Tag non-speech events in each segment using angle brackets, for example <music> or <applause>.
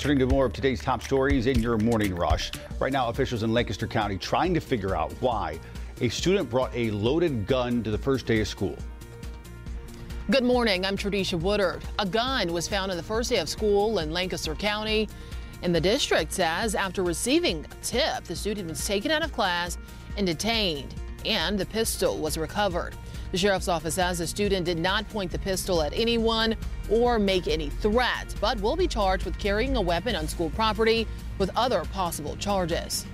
Turning to more of today's top stories in your morning rush. Right now, officials in Lancaster County trying to figure out why a student brought a loaded gun to the first day of school. Good morning. I'm Tradisha Woodard. A gun was found on the first day of school in Lancaster County. And the district says after receiving a tip, the student was taken out of class and detained, and the pistol was recovered. The sheriff's office says the student did not point the pistol at anyone or make any threats, but will be charged with carrying a weapon on school property with other possible charges.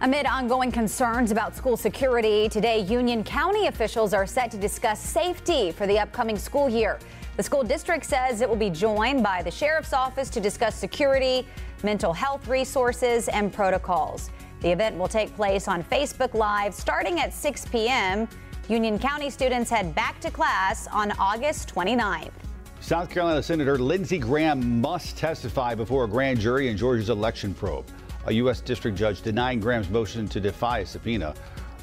Amid ongoing concerns about school security, today Union County officials are set to discuss safety for the upcoming school year. The school district says it will be joined by the sheriff's office to discuss security, mental health resources, and protocols. The event will take place on Facebook Live starting at 6 p.m. Union County students head back to class on August 29th. South Carolina Senator Lindsey Graham must testify before a grand jury in Georgia's election probe. A U.S. district judge denying Graham's motion to defy a subpoena.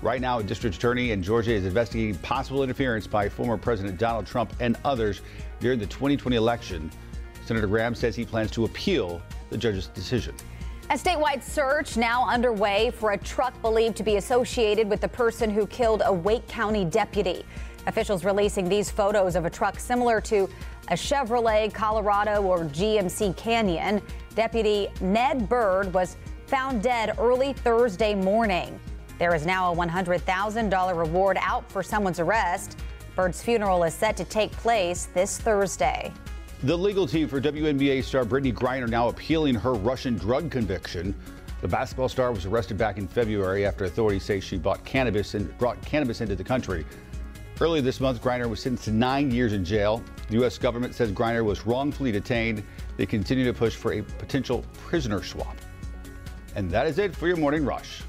Right now, a district attorney in Georgia is investigating possible interference by former President Donald Trump and others during the 2020 election. Senator Graham says he plans to appeal the judge's decision. A statewide search now underway for a truck believed to be associated with the person who killed a Wake County deputy. Officials releasing these photos of a truck similar to a Chevrolet Colorado or GMC Canyon. Deputy Ned Byrd was found dead early Thursday morning. There is now a $100,000 reward out for someone's arrest. Byrd's funeral is set to take place this Thursday. The legal team for WNBA star Brittney Griner now appealing her Russian drug conviction. The basketball star was arrested back in February after authorities say she bought cannabis and brought cannabis into the country. Earlier this month, Griner was sentenced to nine years in jail. The U.S. government says Griner was wrongfully detained. They continue to push for a potential prisoner swap. And that is it for your morning rush.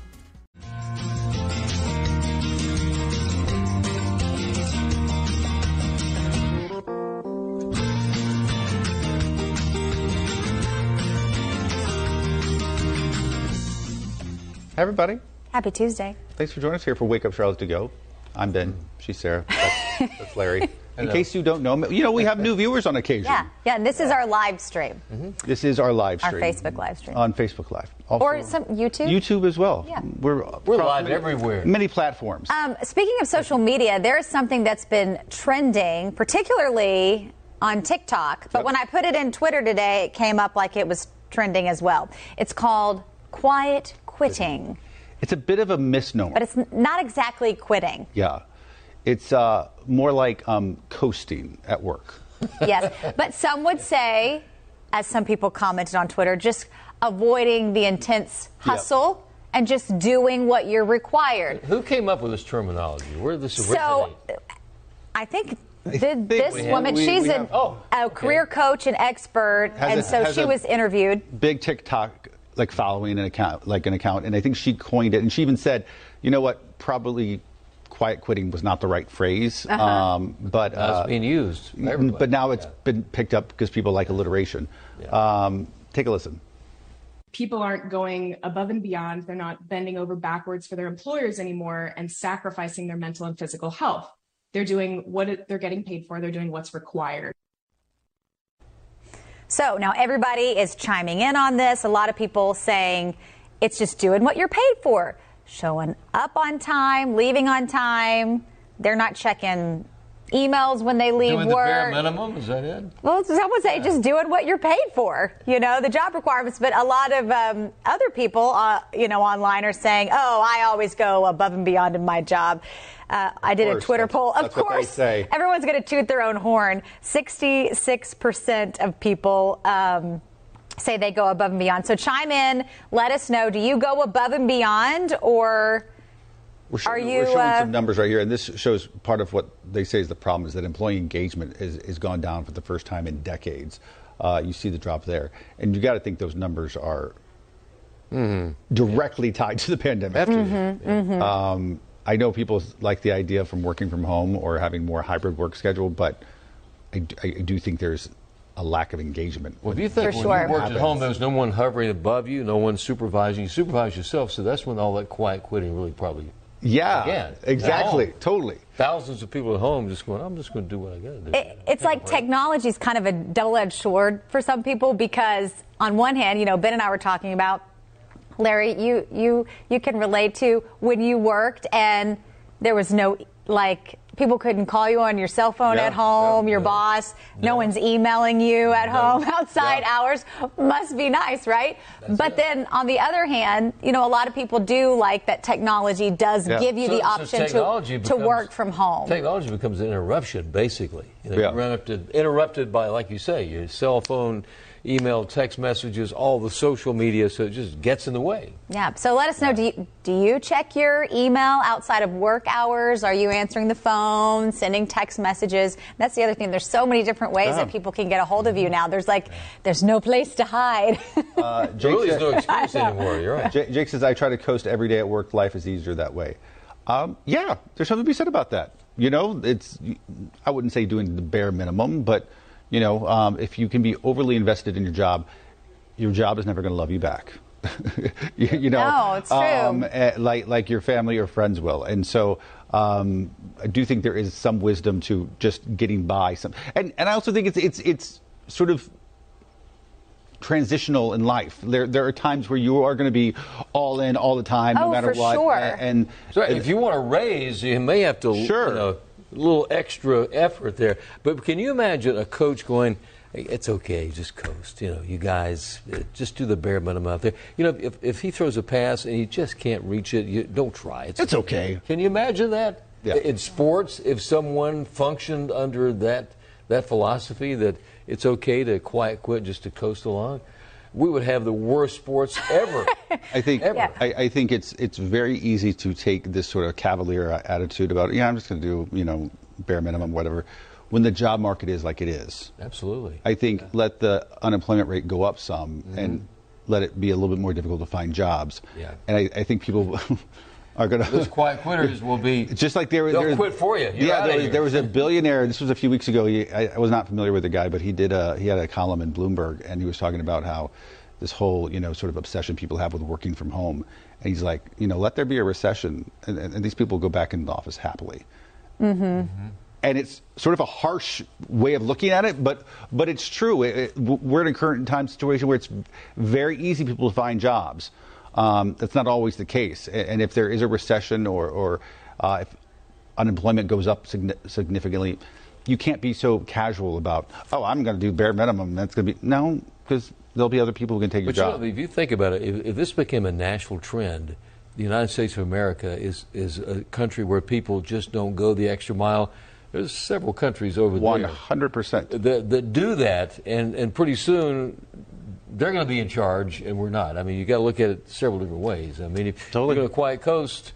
Hi, everybody. Happy Tuesday. Thanks for joining us here for Wake Up Charlotte to Go. I'm Ben. She's Sarah. That's, <laughs> that's Larry. In case you don't know, you know, we have new viewers on occasion. Yeah, yeah, and this is our live stream, This is our live stream. our. Facebook live stream. On Facebook Live. Also, or some YouTube. YouTube as well. Yeah. We're, We're live many- everywhere. Many platforms. Um, speaking of social media, there is something that's been trending, particularly on TikTok. But Yep. when I put it in Twitter today, it came up like it was trending as well. It's called quiet quitting, it's a bit of a misnomer. but it's not exactly quitting. yeah. It's uh, more like um, coasting at work. Yes, but some would say, as some people commented on Twitter, just avoiding the intense hustle and just doing what you're required. Who came up with this terminology? Where did this originate? So, originate? I think did think this we have- woman, we- she's we an, have- Oh, a okay. career coach and expert, Has and a- so she a- was interviewed. Big TikTok like following an account, like an account, and I think she coined it. And she even said, "You know what? Probably quiet quitting was not the right phrase, Uh-huh. um, but uh, it's being used. by but now it's been picked up because people like alliteration. Um, take a listen. people aren't going above and beyond. They're not bending over backwards for their employers anymore and sacrificing their mental and physical health. They're doing what they're getting paid for. They're doing what's required. So now everybody is chiming in on this. A lot of people saying it's just doing what you're paid for, showing up on time, leaving on time. They're not checking emails when they leave Doing the work. bare minimum, is that it? Well, some would say just doing what you're paid for, you know, the job requirements. But a lot of um, other people, uh, you know, online are saying, oh, I always go above and beyond in my job. Uh, I did a Twitter poll. Of that's what they course, everyone's going to toot their own horn. 66% of people um, say they go above and beyond. So chime in, let us know. Do you go above and beyond or. We're Are showing, you, we're showing uh, some numbers right here, and this shows part of what they say is the problem is that employee engagement is, is gone down for the first time in decades. Uh, you see the drop there, and you got to think those numbers are directly tied to the pandemic. Mm-hmm, Um, I know people like the idea from working from home or having more hybrid work schedule, but I do think there's a lack of engagement. Well, if you think For when sure. you worked at home, there was no one hovering above you, no one supervising you, supervise yourself. So that's when all that quiet quitting really probably Yeah, Again, exactly, totally. Thousands of people at home just going, I'm just going to do what I got to do. It, it's like technology is kind of a double-edged sword for some people because on one hand, you know, Ben and I were talking about Larry, you you you can relate to when you worked and there was no like people couldn't call you on your cell phone Yeah, at home, yeah, your boss, no one's emailing you at home <laughs> outside hours. Must be nice, right? That's but it. then on the other hand, you know, a lot of people do like that technology does give you So- the option technology to, to work from home. Technology becomes an interruption, basically. You know, Yeah. interrupted, interrupted by, like you say, your cell phone, email, text messages, all the social media, so it just gets in the way. Yeah. So let us know. Do you do you check your email outside of work hours? Are you answering the phone, sending text messages? That's the other thing. There's so many different ways that people can get a hold of you now. There's like there's no place to hide. Uh, <laughs> There Jake really is no excuse <laughs> anymore. You're right. Jake, Jake says, I try to coast every day at work. Life is easier that way. Um, yeah, there's something to be said about that. You know, it's, I wouldn't say doing the bare minimum, but, you know, um, if you can be overly invested in your job, your job is never going to love you back. <laughs> you, you know, No, it's true. Um, eh, like, like your family or friends will. And so um, I do think there is some wisdom to just getting by. Some, and, and I also think it's, it's, it's sort of transitional in life. There, there are times where you are going to be all in all the time, no Oh, matter for what. sure. And, So if you want to raise, you may have to, Sure. you know, a little extra effort there. But can you imagine a coach going, "Hey, it's okay, just coast. You know, you guys, uh, just do the bare minimum out there. You know, if, if he throws a pass and you just can't reach it, you don't try. It's okay. Can you imagine that? Yeah. In sports, if someone functioned under that that philosophy that it's okay to quiet quit just to coast along, we would have the worst sports ever. <laughs> I think Ever. Yeah. I, I think it's it's very easy to take this sort of cavalier attitude about yeah I'm just going to do you know bare minimum whatever when the job market is like it is. Absolutely. I think let the unemployment rate go up some and mm-hmm. let it be a little bit more difficult to find jobs. Yeah. And I, I think people are going Those quiet quitters <laughs> will be Just like there, They'll there- quit for you. You're yeah, there was, here. there was a billionaire. This was a few weeks ago. He, I, I was not familiar with the guy, but he did. A, he had a column in Bloomberg, and he was talking about how this whole, you know, sort of obsession people have with working from home. And he's like, you know, let there be a recession, and, and, and these people go back in the office happily. Mm-hmm. And it's sort of a harsh way of looking at it, but but it's true. It, it- we're in a current time situation where it's very easy for people to find jobs. Um, that's not always the case. And if there is a recession or, or uh, if unemployment goes up signi- significantly, you can't be so casual about, oh, I'm going to do bare minimum. That's going to be no, because there'll be other people who can take your But you job. know, if you think about it, if, if this became a national trend, the United States of America is, is a country where people just don't go the extra mile. There's several countries over One there hundred percent. that, that do that, and, and pretty soon they're going to be in charge, and we're not. I mean, you got to look at it several different ways. I mean, if Totally. you're going to quiet coast,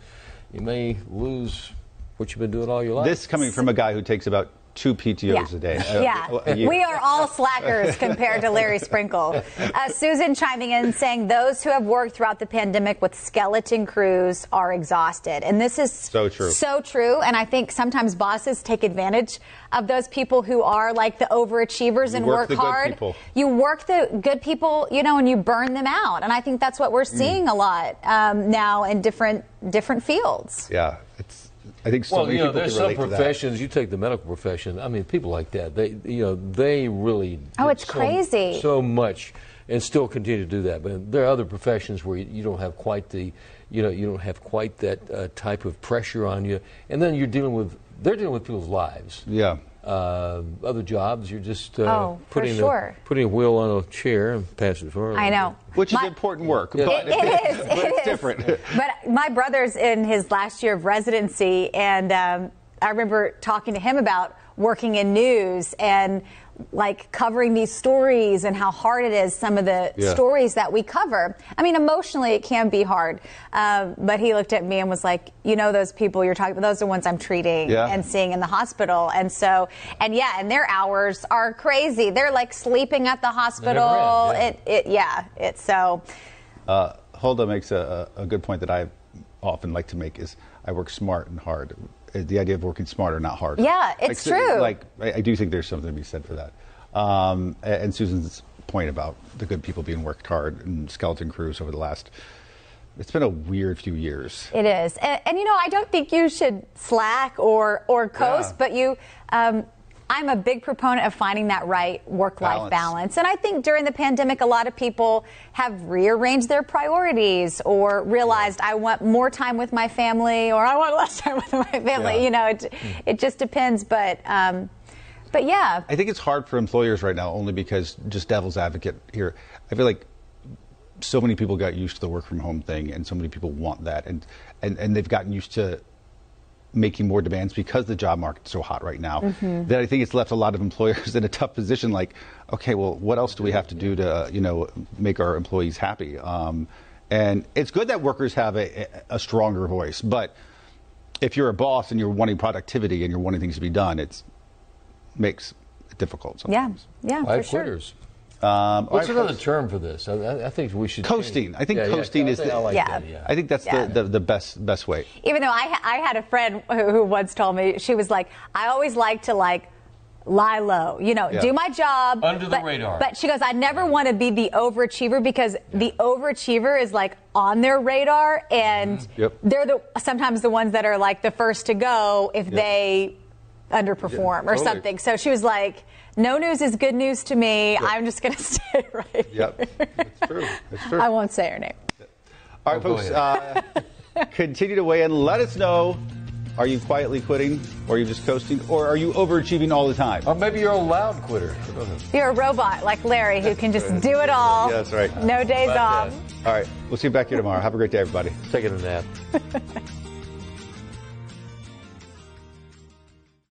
you may lose what you've been doing all your life. This coming from a guy who takes about two PTOs a day. uh, yeah. a. We are all slackers compared to Larry Sprinkle. Uh, Susan chiming in saying those who have worked throughout the pandemic with skeleton crews are exhausted. And this is So true. So true. And I think sometimes bosses take advantage of those people who are like the overachievers You and work work, the good hard. You work the good people, you know, and you burn them out. And I think that's what we're Mm. seeing a lot um, now in different different fields. Yeah, it's. I think so well, many you know, people there's can some relate to that. professions. You take the medical profession. I mean, people like that. They, you know, they really. Oh, it's so- crazy. So much, and still continue to do that. But there are other professions where you, you don't have quite the, you know, you don't have quite that uh, type of pressure on you, and then you're dealing with. They're dealing with people's lives. Yeah. Uh, other jobs, you're just uh, Oh, putting sure. a, putting a wheel on a chair and passing it forward. I know. Which is important work, Yeah. but, It- it is. <laughs> but it it's is. different. But my brother's in his last year of residency, and um, I remember talking to him about working in news and like covering these stories and how hard it is. Some of the Yeah. stories that we cover. I mean, emotionally, it can be hard. Um, but he looked at me and was like, "You know, those people you're talking about, those are the ones I'm treating Yeah. and seeing in the hospital." And so, and yeah, and their hours are crazy. They're like sleeping at the hospital. end, yeah. It, it, yeah. It's so. Uh, Hulda makes a, a a good point that I often like to make is I work smart and hard. Uh, The idea of working smarter, not harder. Yeah, it's Like, true. Like I, I do think there's something to be said for that. Um, and Susan's point about the good people being worked hard and skeleton crews over the last it's been a weird few years. It is, and, and, you know, I don't think you should slack or or coast, Yeah. but you. Um, I'm a big proponent of finding that right work-life Balance. balance. and I think during the pandemic, a lot of people have rearranged their priorities or realized I want more time with my family or I want less <laughs> time with my family. Yeah. You know, it it just depends, but um, but yeah, I think it's hard for employers right now only because just devil's advocate here. I feel like so many people got used to the work from home thing and so many people want that and and, and they've gotten used to making more demands because the job market's so hot right now that I think it's left a lot of employers <laughs> in a tough position like okay well what else do we have to do to you know make our employees happy um, and it's good that workers have a, a stronger voice but if you're a boss and you're wanting productivity and you're wanting things to be done it's makes it difficult yeah, sometimes. yeah, Why for sure. quitters? Um, What's all right, another term for this? I- I, I think we should change- Coasting. I think Yeah, yeah, coasting is I the- like Yeah. that, yeah. I think that's Yeah. the, the, the best best way. even though I, I had a friend who, who once told me she was like i always like to like lie low you know Yeah. do my job Under the but, radar. but she goes i never want to be the overachiever because the overachiever is like on their radar and Mm-hmm. Yep. they're the sometimes the ones that are like the first to go if they underperform Yeah, or totally. something so she was like no news is good news to me i'm just going <laughs> to stay right Yep, here. it's true. It's true. i won't say her name All right, Oh, folks. Uh, <laughs> continue to weigh in. Let us know. Are you quietly quitting, or are you just coasting, or are you overachieving all the time? Or maybe you're a loud quitter. I don't know. you're a robot like larry who can just do it all Yeah, that's right. no days off that. All right, we'll see you back here tomorrow. Have a great day, everybody. Taking a nap. <laughs>